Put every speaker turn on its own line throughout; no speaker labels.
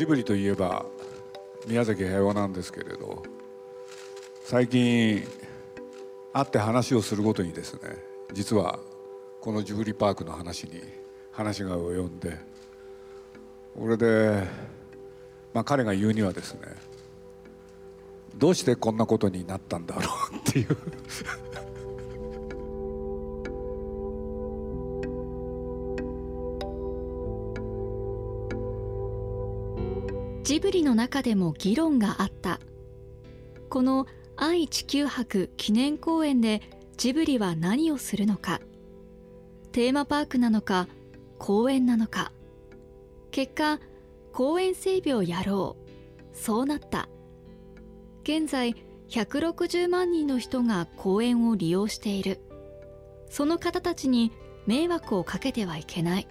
ジブリといえば宮崎駿なんですけれど最近会って話をするごとにですね実はこのジブリパークの話に話が及んでこれで、まあ、彼が言うにはですねどうしてこんなことになったんだろうっていう
の中でも議論があった。この愛・地球博記念公園でジブリは何をするのか。テーマパークなのか公園なのか。結果公園整備をやろう。そうなった。現在160万人の人が公園を利用している。その方たちに迷惑をかけてはいけない。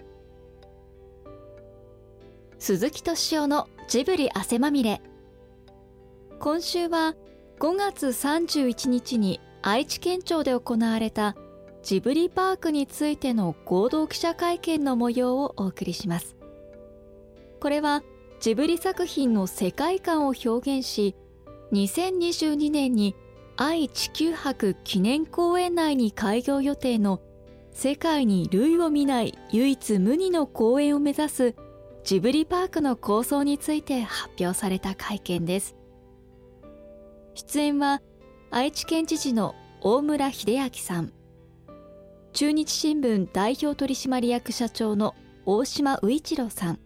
鈴木敏夫のジブリ汗まみれ。今週は5月31日に愛知県庁で行われたジブリパークについての合同記者会見の模様をお送りします。これはジブリ作品の世界観を表現し2022年に愛・地球博記念公園内に開業予定の世界に類を見ない唯一無二の公園を目指すジブリパークの構想について発表された会見です。出演は愛知県知事の大村秀明さん。中日新聞代表取締役社長の大島宇一郎さん。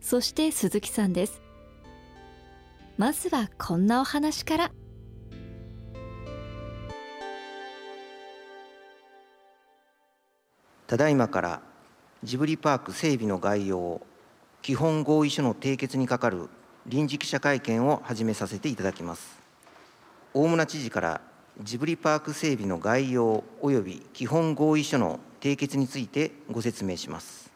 そして鈴木さんです。まずはこんなお話から。
ただいまからジブリパーク整備の概要基本合意書の締結に係る臨時記者会見を始めさせていただきます。大村知事からジブリパーク整備の概要及び基本合意書の締結についてご説明します。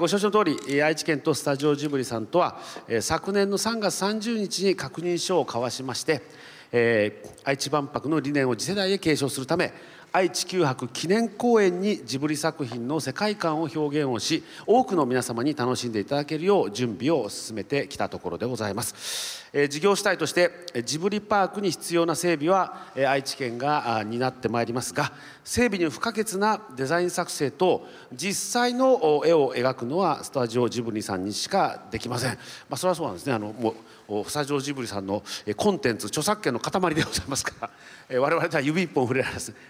ご承知の通り愛知県とスタジオジブリさんとは昨年の3月30日に確認書を交わしまして愛知万博の理念を次世代へ継承するため愛・地球博記念公園にジブリ作品の世界観を表現をし多くの皆様に楽しんでいただけるよう準備を進めてきたところでございます、え事業主体としてジブリパークに必要な整備は愛知県が担ってまいりますが整備に不可欠なデザイン作成と実際の絵を描くのはスタジオジブリさんにしかできません、まあ、それはそうなんですね。あのもうスタジオジブリさんのコンテンツ著作権の塊でございますから 我々では指一本触れ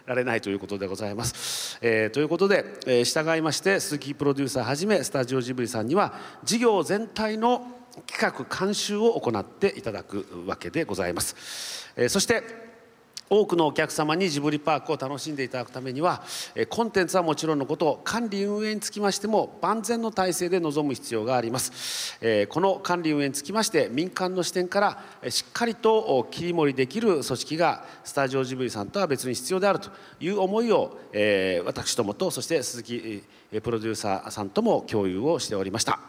られないということでございます。えー、ということで、えー、従いまして鈴木プロデューサーはじめスタジオジブリさんには事業全体の企画監修を行っていただくわけでございます。えー、そして多くのお客様にジブリパークを楽しんでいただくためにはコンテンツはもちろんのこと管理運営につきましても万全の体制で臨む必要があります。この管理運営につきまして民間の視点からしっかりと切り盛りできる組織がスタジオジブリさんとは別に必要であるという思いを私どもとそして鈴木プロデューサーさんとも共有をしておりました。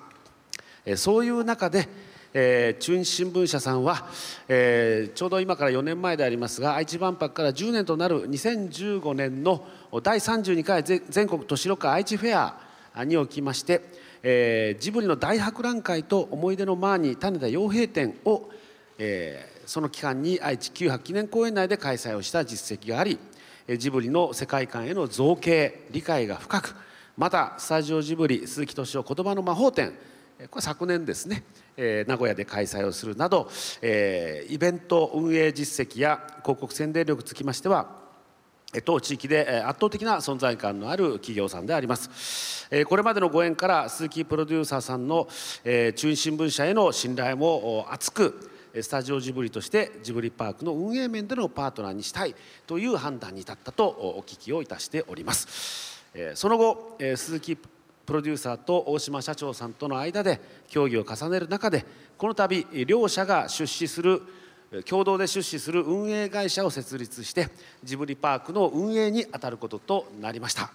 そういう中でえー、中日新聞社さんは、えー、ちょうど今から4年前でありますが愛知万博から10年となる2015年の第32回全国都市ロッカ愛知フェアにおきまして、えー、ジブリの大博覧会と思い出のマーニー種田洋平展を、えー、その期間に愛知九博記念公園内で開催をした実績がありジブリの世界観への造形理解が深くまたスタジオジブリ鈴木敏夫言葉の魔法展これ昨年ですね、えー、名古屋で開催をするなど、えー、イベント運営実績や広告宣伝力につきましては当地域で圧倒的な存在感のある企業さんであります。これまでのご縁から鈴木プロデューサーさんの中日新聞社への信頼も厚くスタジオジブリとしてジブリパークの運営面でのパートナーにしたいという判断に至ったとお聞きをいたしております。その後鈴木プロデューサーと大島社長さんとの間で協議を重ねる中でこの度両社が出資する共同で出資する運営会社を設立してジブリパークの運営に当たることとなりました。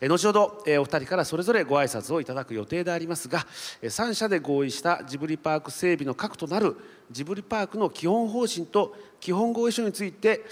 後ほどお二人からそれぞれご挨拶をいただく予定でありますが3社で合意したジブリパーク整備の核となるジブリパークの基本方針と基本合意書について、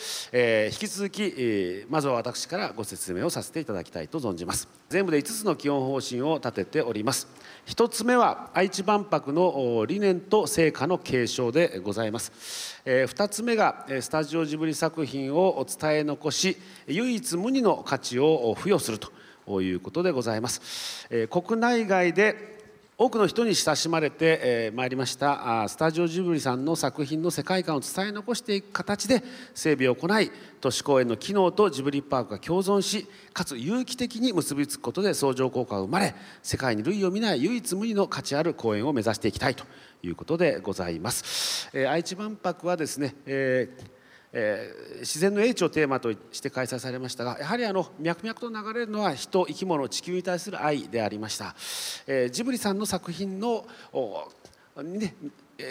引き続き、まずは私からご説明をさせていただきたいと存じます。全部で5つの基本方針を立てております。1つ目は愛知万博の理念と成果の継承でございます、え2つ目がスタジオジブリ作品を伝え残し唯一無二の価値を付与すると。ということでございます、え国内外で多くの人に親しまれてまいりましたあスタジオジブリさんの作品の世界観を伝え残していく形で整備を行い都市公園の機能とジブリパークが共存しかつ有機的に結びつくことで相乗効果が生まれ世界に類を見ない唯一無二の価値ある公園を目指していきたいということでございます。え愛知万博はですね、えーえー、自然の英知をテーマとして開催されましたがやはりあの脈々と流れるのは人生き物地球に対する愛でありました、えー、ジブリさんの作品のね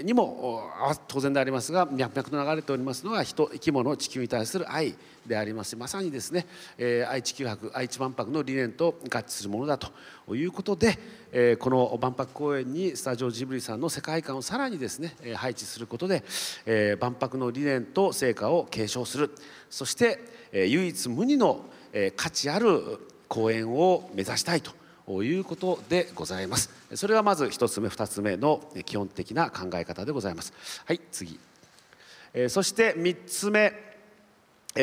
にも当然でありますが脈々と流れておりますのは人生き物地球に対する愛であります。まさにですね、えー、愛・地球博愛知万博の理念と合致するものだということで、えー、この万博公園にスタジオジブリさんの世界観をさらにですね配置することで、えー、万博の理念と成果を継承する。そして、え、唯一無二の、え、価値ある公園を目指したいと。いうことでございます。それがまず1つ目2つ目の基本的な考え方でございます。はい次。そして3つ目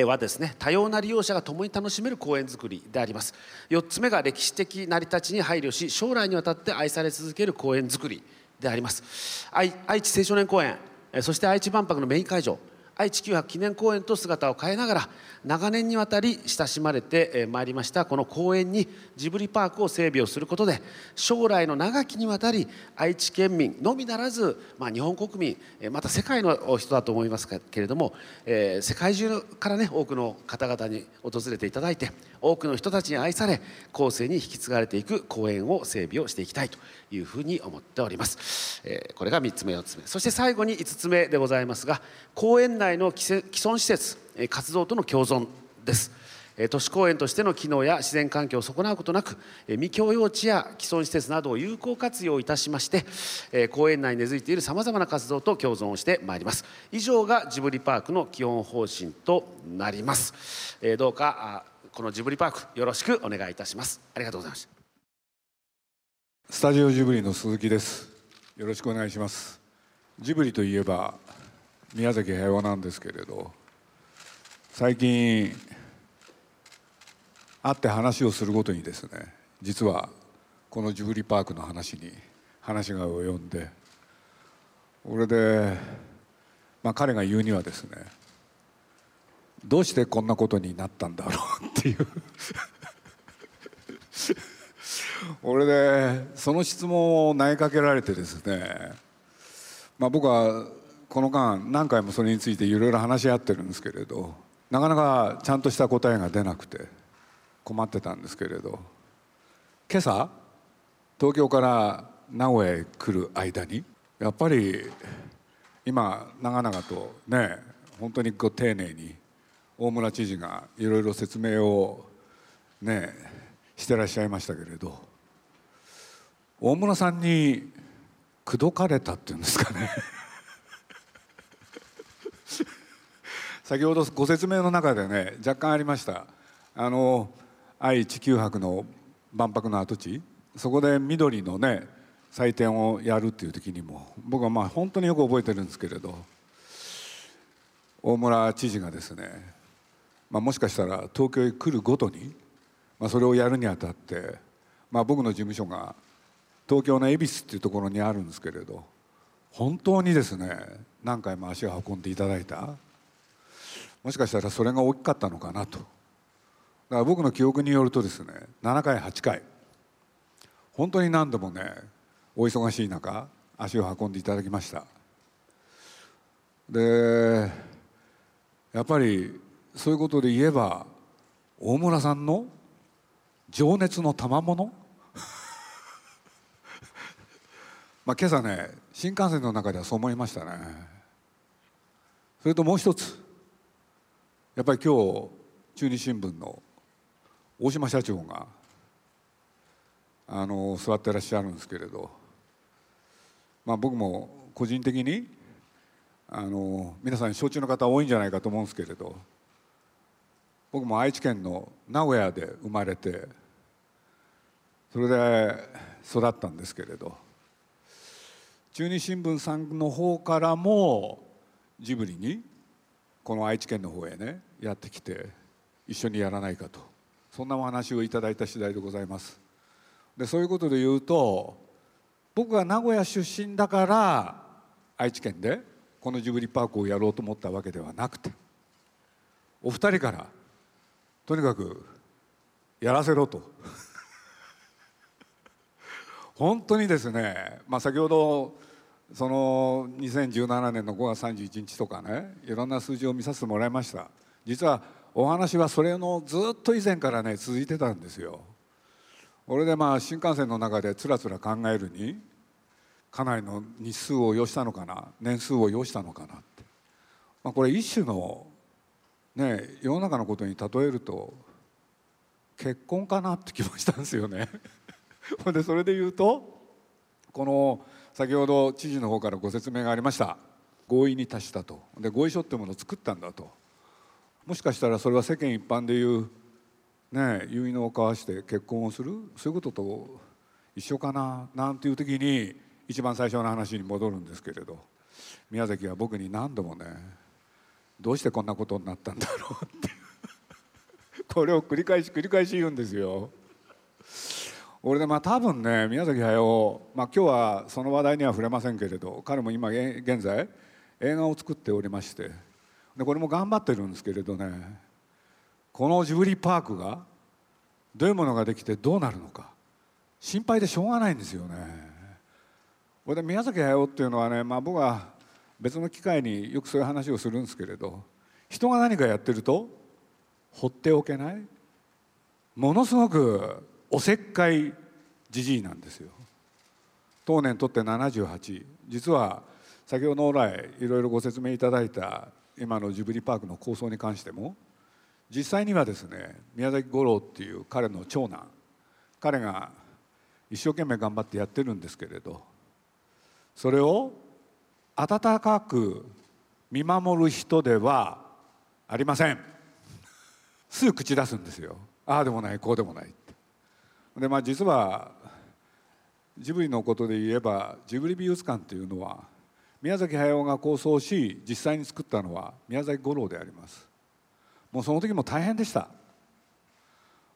はですね多様な利用者が共に楽しめる公園づくりであります。4つ目が歴史的成り立ちに配慮し将来にわたって愛され続ける公園づくりであります。愛知青少年公園そして愛知万博のメイン会場。愛・地球博記念公園と姿を変えながら長年にわたり親しまれてまいりましたこの公園にジブリパークを整備をすることで将来の長きにわたり愛知県民のみならず、まあ、日本国民また世界の人だと思いますけれども、えー、世界中からね多くの方々に訪れていただいて多くの人たちに愛され後世に引き継がれていく公園を整備をしていきたいというふうに思っております、えー、これが3つ目4つ目。そして最後に5つ目でございますが公園内の既存施設活動との共存です。都市公園としての機能や自然環境を損なうことなく未共用地や既存施設などを有効活用いたしまして公園内に根付いているさまざまな活動と共存をしてまいります。以上がジブリパークの基本方針となります。どうかこのジブリパークよろしくお願いいたします。ありがとうございました。
スタジオジブリの鈴木です。よろしくお願いします。ジブリといえば宮崎駿なんですけれど最近会って話をするごとにですね実はこのジブリパークの話に話が及んでこれで、まあ、彼が言うにはですねどうしてこんなことになったんだろうっていう。俺でその質問を投げかけられてですね、まあ、僕はこの間何回もそれについていろいろ話し合ってるんですけれどなかなかちゃんとした答えが出なくて困ってたんですけれど今朝東京から名古屋へ来る間にやっぱり今長々とね本当にこう丁寧に大村知事がいろいろ説明をねしてらっしゃいましたけれど大村さんに口説かれたっていうんですかね。先ほどご説明の中でね若干ありました。あの愛・地球博の万博の跡地そこで緑のね祭典をやるっていう時にも僕はまあ本当によく覚えてるんですけれど大村知事がですね、まあ、もしかしたら東京へ来るごとに、まあ、それをやるにあたって、まあ、僕の事務所が東京の恵比寿っていうところにあるんですけれど本当にですね何回も足を運んでいただいた。もしかしたらそれが大きかったのかなと。だから僕の記憶によるとですね7回8回。本当に何度もねお忙しい中足を運んでいただきました。でやっぱりそういうことで言えば大村さんの情熱の賜物？まあ今朝ね新幹線の中ではそう思いましたね。それともう一つやっぱり今日中日新聞の大島社長があの座ってらっしゃるんですけれど、まあ、僕も個人的にあの皆さん承知の方多いんじゃないかと思うんですけれど僕も愛知県の名古屋で生まれてそれで育ったんですけれど中日新聞さんの方からもジブリにこの愛知県の方へねやってきて一緒にやらないかとそんなお話をいただいた次第でございます。でそういうことで言うと僕が名古屋出身だから愛知県でこのジブリパークをやろうと思ったわけではなくてお二人からとにかくやらせろと。本当にですね、まあ、先ほどその2017年の5月31日とかねいろんな数字を見させてもらいました。実はお話はそれのずっと以前からね続いてたんですよ。俺でまあ新幹線の中でつらつら考えるにかなりの日数を要したのかな年数を要したのかなって、まあ、これ一種のね世の中のことに例えると結婚かなって気もしたんですよね。でそれで言うとこの先ほど知事の方からご説明がありました。合意に達したと。で合意書っていうものを作ったんだと。もしかしたらそれは世間一般でいうね結納を交わして結婚をする？そういうことと一緒かな？なんていう時に一番最初の話に戻るんですけれど。宮崎は僕に何度もねどうしてこんなことになったんだろうってこれを繰り返し繰り返し言うんですよ。俺でまあ多分ね宮崎駿、まあ、今日はその話題には触れませんけれど彼も今現在映画を作っておりましてでこれも頑張ってるんですけれどねこのジブリパークがどういうものができてどうなるのか心配でしょうがないんですよね。これで宮崎駿っていうのはね、まあ、僕は別の機会によくそういう話をするんですけれど人が何かやってると放っておけないものすごくおせっかいじじいなんですよ。当年とって78実は先ほど来いろいろご説明いただいた今のジブリパークの構想に関しても実際にはですね宮崎五郎っていう彼の長男彼が一生懸命頑張ってやってるんですけれどそれを温かく見守る人ではありません。すぐ口出すんですよ。ああでもないこうでもないでまあ実はジブリのことで言えばジブリ美術館っていうのは宮崎駿が構想し実際に作ったのは宮崎五郎であります。もうその時も大変でした。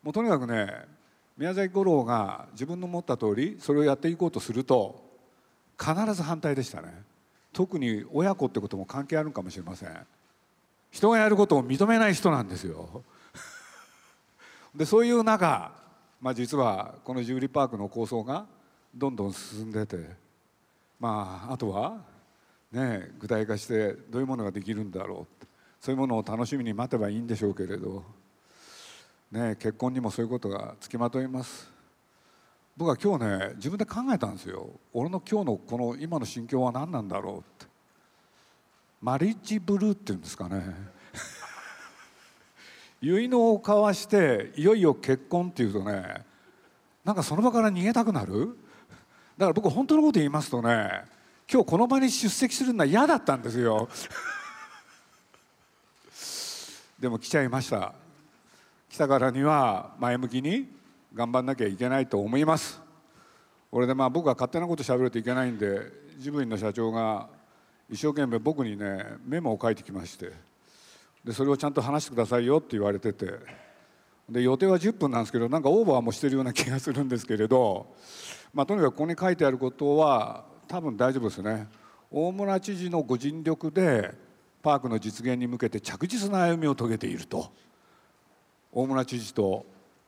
もうとにかくね宮崎五郎が自分の思った通りそれをやっていこうとすると必ず反対でしたね。特に親子ってことも関係あるかもしれません。人がやることを認めない人なんですよ。でそういう中まあ、実はこのジブリーパークの構想がどんどん進んでてまああとはね具体化してどういうものができるんだろうそういうものを楽しみに待てばいいんでしょうけれど、ね、結婚にもそういうことがつきまといます。僕は今日ね自分で考えたんですよ。俺の今日のこの今の心境は何なんだろうって。マリッジブルーっていうんですかね。結納を交わしていよいよ結婚っていうとねなんかその場から逃げたくなる。だから僕本当のこと言いますとね今日この場に出席するのは嫌だったんですよ。でも来ちゃいました。来たからには前向きに頑張んなきゃいけないと思います。これでまあ僕は勝手なこと喋るといけないんでジブリの社長が一生懸命僕にねメモを書いてきましてでそれをちゃんと話してくださいよって言われててで予定は10分なんですけどなんかオーバーもしてるような気がするんですけれど、まあ、とにかくここに書いてあることは多分大丈夫ですね。大村知事のご尽力でパークの実現に向けて着実な歩みを遂げていると大村知事と、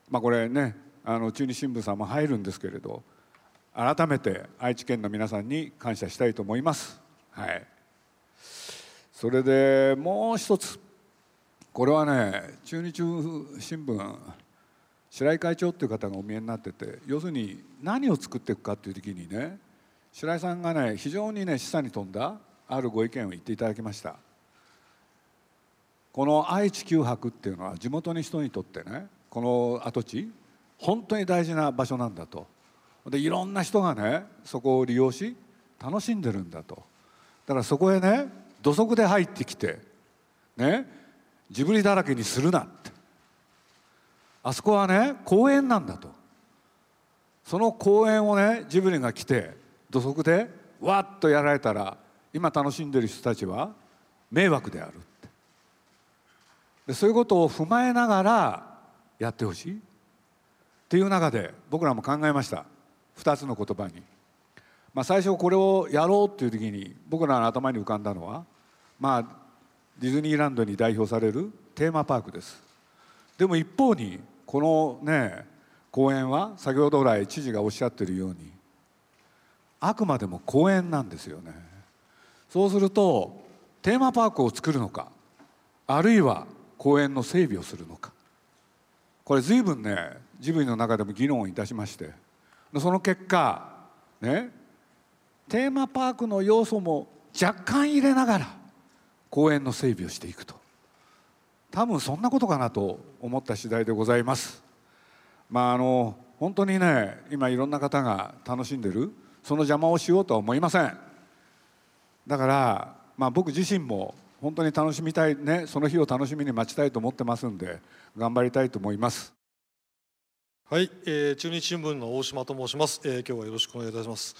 まあ、これねあの中日新聞さんも入るんですけれど改めて愛知県の皆さんに感謝したいと思います。はい、それでもう一つ。これはね中日新聞白井会長っていう方がお見えになってて要するに何を作っていくかっていう時にね白井さんがね非常にね示唆に富んだあるご意見を言っていただきました。この愛知九博っていうのは地元の人にとってねこの跡地本当に大事な場所なんだと。でいろんな人がねそこを利用し楽しんでるんだと。だからそこへね土足で入ってきてねジブリだらけにするなって。あそこはね公園なんだと。その公園をねジブリが来て土足でわっとやられたら今楽しんでる人たちは迷惑であるって。でそういうことを踏まえながらやってほしい。っていう中で僕らも考えました。2つの言葉に、まあ、最初これをやろうっていう時に僕らの頭に浮かんだのはまあディズニーランドに代表されるテーマパークです。でも一方にこのね公園は先ほど来知事がおっしゃってるようにあくまでも公園なんですよね。そうするとテーマパークを作るのかあるいは公園の整備をするのか。これ随分ねジブリの中でも議論をいたしまして。その結果ねテーマパークの要素も若干入れながら公園の整備をしていくと。多分そんなことかなと思った次第でございます。まああの本当にね今いろんな方が楽しんでるその邪魔をしようとは思いません。だからまあ僕自身も本当に楽しみたいねその日を楽しみに待ちたいと思ってますんで頑張りたいと思います。
はい、えー、中日新聞の大島と申します、えー、今日はよろしくお願いいたします、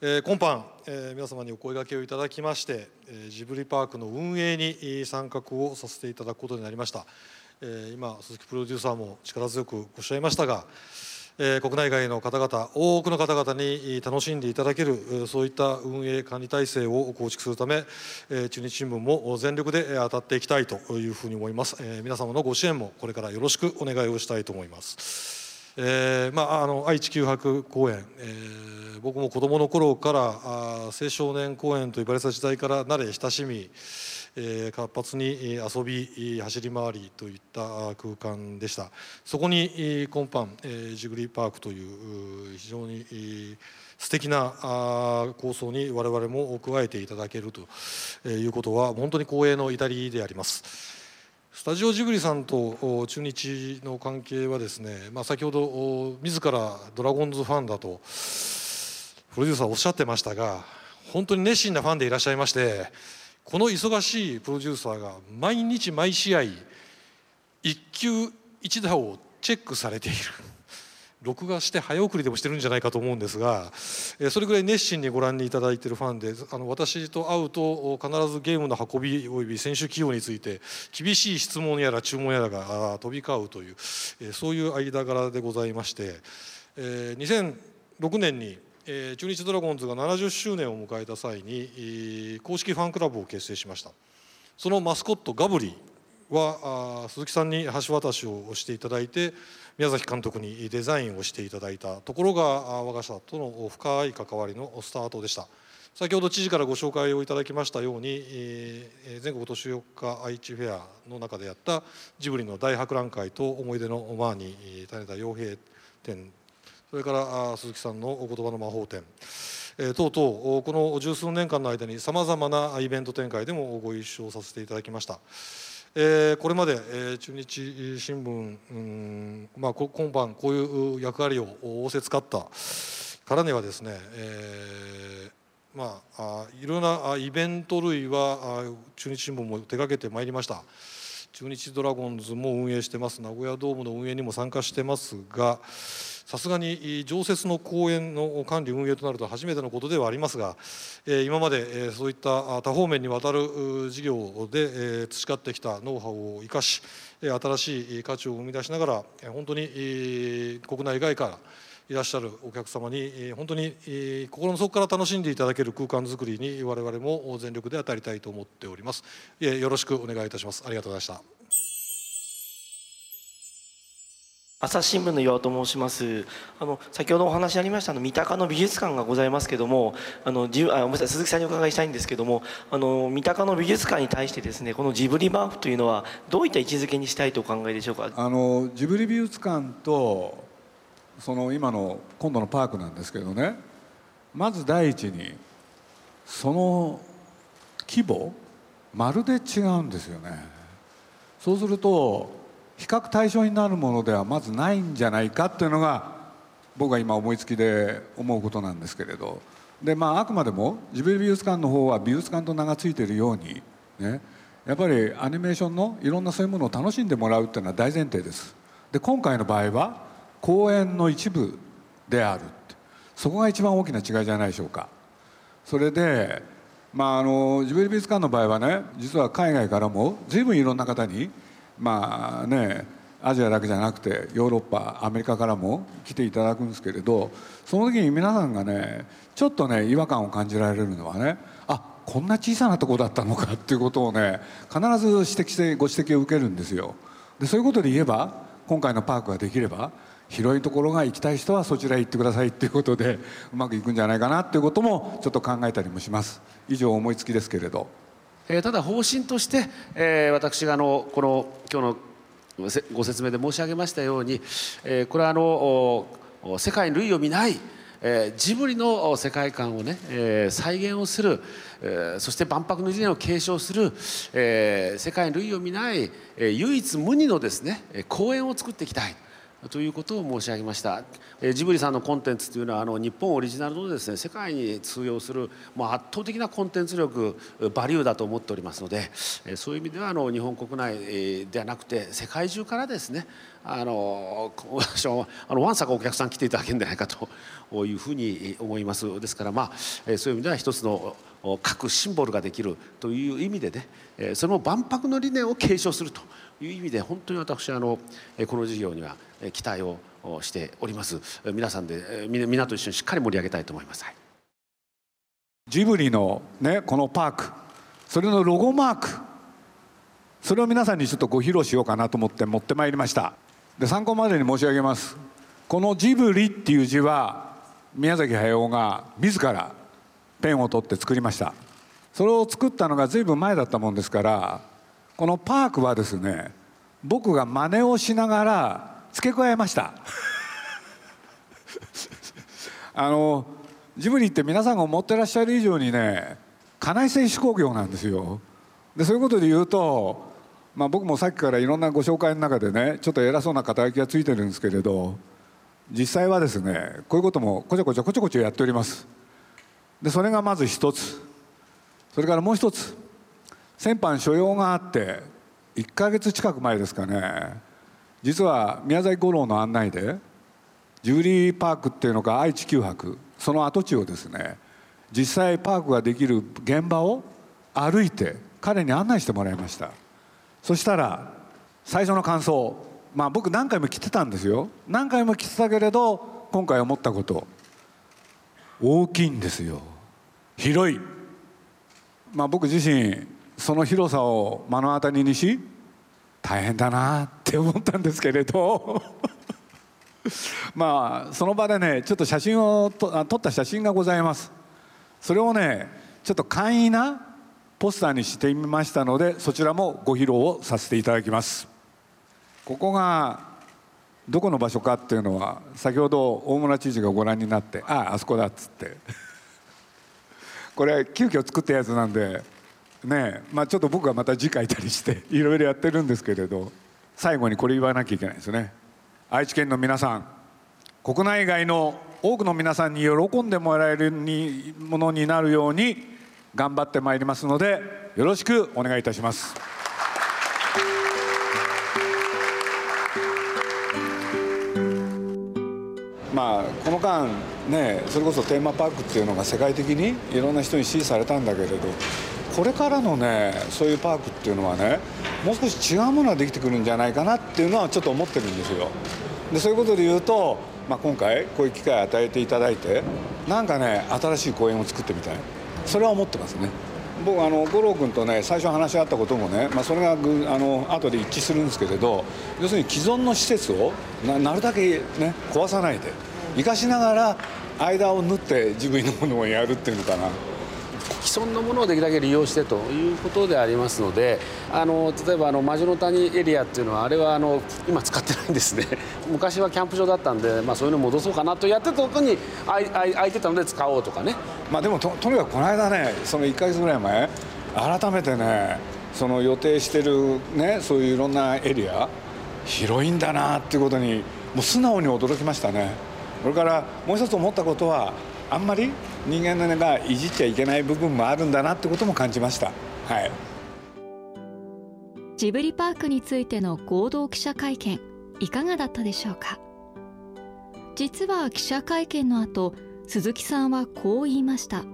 えー、今般、えー、皆様にお声掛けをいただきまして、えー、ジブリパークの運営に参画をさせていただくことになりました、えー、今鈴木プロデューサーも力強くおっしゃいましたが、えー、国内外の方々多くの方々に楽しんでいただけるそういった運営管理体制を構築するため、えー、中日新聞も全力で当たっていきたいというふうに思います、えー、皆様のご支援もこれからよろしくお願いをしたいと思います。えーまあ、あの愛知九博公園、えー、僕も子どもの頃からあ青少年公園と呼ばれた時代から慣れ親しみ、えー、活発に遊び走り回りといった空間でしたそこに今般、えー、ジグリーパークという非常に素敵な構想に我々も加えていただけるということは本当に光栄の至りであります。スタジオジブリさんと中日の関係はですね、まあ、先ほど自らドラゴンズファンだとプロデューサーおっしゃってましたが本当に熱心なファンでいらっしゃいましてこの忙しいプロデューサーが毎日毎試合一球一打をチェックされている。録画して早送りでもしてるんじゃないかと思うんですがそれぐらい熱心にご覧にいただいているファンであの私と会うと必ずゲームの運びおよび選手起用について厳しい質問やら注文やらが飛び交うというそういう間柄でございまして2006年に中日ドラゴンズが70周年を迎えた際に公式ファンクラブを結成しました。そのマスコットガブリは鈴木さんに橋渡しをしていただいて宮崎監督にデザインをしていただいたところが我が社との深い関わりのスタートでした先ほど知事からご紹介をいただきましたように全国年4日愛知フェアの中でやったジブリの大博覧会と思い出のマーニー種田洋平展それから鈴木さんのお言葉の魔法展等々この十数年間の間にさまざまなイベント展開でもご一緒させていただきました。えー、これまで、えー、中日新聞、うんまあ、今晩こういう役割を仰せつかったからにはですね、えー、まあ、いろんなイベント類は中日新聞も手がけてまいりました。中日ドラゴンズも運営してます。名古屋ドームの運営にも参加してますがさすがに常設の公園の管理運営となると初めてのことではありますが今までそういった多方面にわたる事業で培ってきたノウハウを生かし新しい価値を生み出しながら本当に国内外からいらっしゃるお客様に本当に心の底から楽しんでいただける空間づくりに我々も全力で当たりたいと思っております。よろしくお願いいたします。ありがとうございました。
朝日新聞の岩と申します。あの先ほどお話ありましたの三鷹の美術館がございますけどもあのじあごめんなさい鈴木さんにお伺いしたいんですけどもあの三鷹の美術館に対してですねこのジブリマークというのはどういった位置づけにしたいとお考えでしょうか？
あのジブリ美術館とその今の今度のパークなんですけどねまず第一にその規模まるで違うんですよね。そうすると比較対象になるものではまずないんじゃないかっていうのが僕が今思いつきで思うことなんですけれど。でまああくまでもジブリ美術館の方は美術館と名が付いているようにね。やっぱりアニメーションのいろんなそういうものを楽しんでもらうっていうのは大前提です。で今回の場合は公演の一部であるそこが一番大きな違いじゃないでしょうか。それでまああのジブリ美術館の場合はね実は海外からも随分いろんな方にまあねアジアだけじゃなくてヨーロッパアメリカからも来ていただくんですけれどその時に皆さんがねちょっとね違和感を感じられるのはねあこんな小さなとこだったのかっていうことをね必ず指摘してご指摘を受けるんですよ。でそういうことで言えば今回のパークができれば広いところが行きたい人はそちらへ行ってくださいっていうことでうまくいくんじゃないかなっていうこともちょっと考えたりもします以上思いつきですけれど、
えー、ただ方針として、えー、私があのこの今日のご説明で申し上げましたように、えー、これはあの世界に類を見ないえー、ジブリの世界観をね、えー、再現をする、えー、そして万博の理念を継承する、えー、世界に類を見ない、えー、唯一無二のですね公園を作っていきたい。ということを申し上げました。えジブリさんのコンテンツというのはあの日本オリジナルのですね世界に通用するもう圧倒的なコンテンツ力バリューだと思っておりますのでえそういう意味ではあの日本国内ではなくて世界中からですねあの あのわんさかお客さん来ていただけるんじゃないかというふうに思いますですからまあそういう意味では一つの各シンボルができるという意味でねそれも万博の理念を継承するという意味で本当に私あのこの事業には期待をしております。皆さんで皆と一緒にしっかり盛り上げたいと思います、はい、
ジブリのねこのパークそれのロゴマークそれを皆さんにちょっとご披露しようかなと思って持ってまいりました。で参考までに申し上げます。このジブリっていう字は宮崎駿が自らペンを取って作りました。それを作ったのが随分前だったもんですからこのパークはですね僕が真似をしながら付け加えました。あのジブリって皆さんが思ってらっしゃる以上にね家内製手工業なんですよ。でそういうことで言うと、まあ、僕もさっきからいろんなご紹介の中でねちょっと偉そうな肩書きがついてるんですけれど実際はですねこういうこともこちょこちょこちょこちょやっております。でそれがまず一つ。それからもう一つ。先般所用があって1か月近く前ですかね。実は宮崎五郎の案内でジブリーパークっていうのか愛知九博その跡地をですね実際パークができる現場を歩いて彼に案内してもらいました。そしたら最初の感想まあ僕何回も来てたんですよ。何回も来てたけれど今回思ったこと大きいんですよ。広い。まあ僕自身その広さを目の当たりにし大変だなって思ったんですけれど。まあその場でねちょっと写真をと撮った写真がございます。それをねちょっと簡易なポスターにしてみましたのでそちらもご披露をさせていただきます。ここがどこの場所かっていうのは先ほど大村知事がご覧になってあああそこだっつって。これ急遽作ったやつなんでねまあ、ちょっと僕がまた字書いたりして いろいろやってるんですけれど最後にこれ言わなきゃいけないですね愛知県の皆さん国内外の多くの皆さんに喜んでもらえるにものになるように頑張ってまいりますのでよろしくお願いいたします。まあこの間ねそれこそテーマパークっていうのが世界的にいろんな人に支持されたんだけれどこれからのねそういうパークっていうのはねもう少し違うものができてくるんじゃないかなっていうのはちょっと思ってるんですよ。でそういうことで言うと、まあ、今回こういう機会を与えていただいてなんかね新しい公園を作ってみたい。それは思ってますね。僕あの五郎君とね最初話し合ったこともね、まあ、それがあの後で一致するんですけれど要するに既存の施設をななるだけね壊さないで生かしながら間を縫って自分のものをやるっていうのかな。
既存のものをできるだけ利用してということでありますのであの例えばあの魔女の谷エリアっていうのはあれはあの今使ってないんですね。昔はキャンプ場だったんで、まあ、そういうの戻そうかなとやってたとこに空いてたので使おうとかね、
まあ、でもととにかくこの間ねその1か月ぐらい前改めてねその予定してるねそういういろんなエリア広いんだなっていうことにもう素直に驚きましたね。それからもう一つ思ったことはあんまり人間の根がいじっちゃいけない部分もあるんだなってことも感じました。はい。
ジブリパークについての合同記者会見いかがだったでしょうか？実は記者会見の後鈴木さんはこう言いました。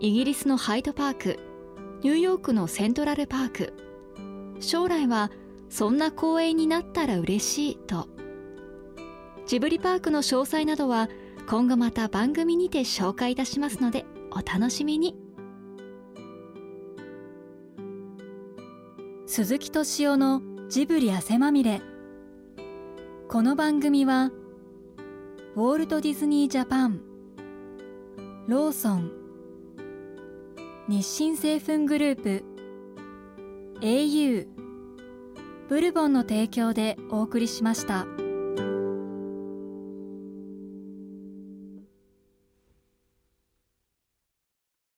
イギリスのハイドパークニューヨークのセントラルパーク。将来はそんな公園になったら嬉しいと。ジブリパークの詳細などは今後また番組にて紹介いたしますのでお楽しみに鈴木敏夫のジブリ汗まみれこの番組はウォールト・ディズニー・ジャパンローソン日清製粉グループ au ブルボンの提供でお送りしました。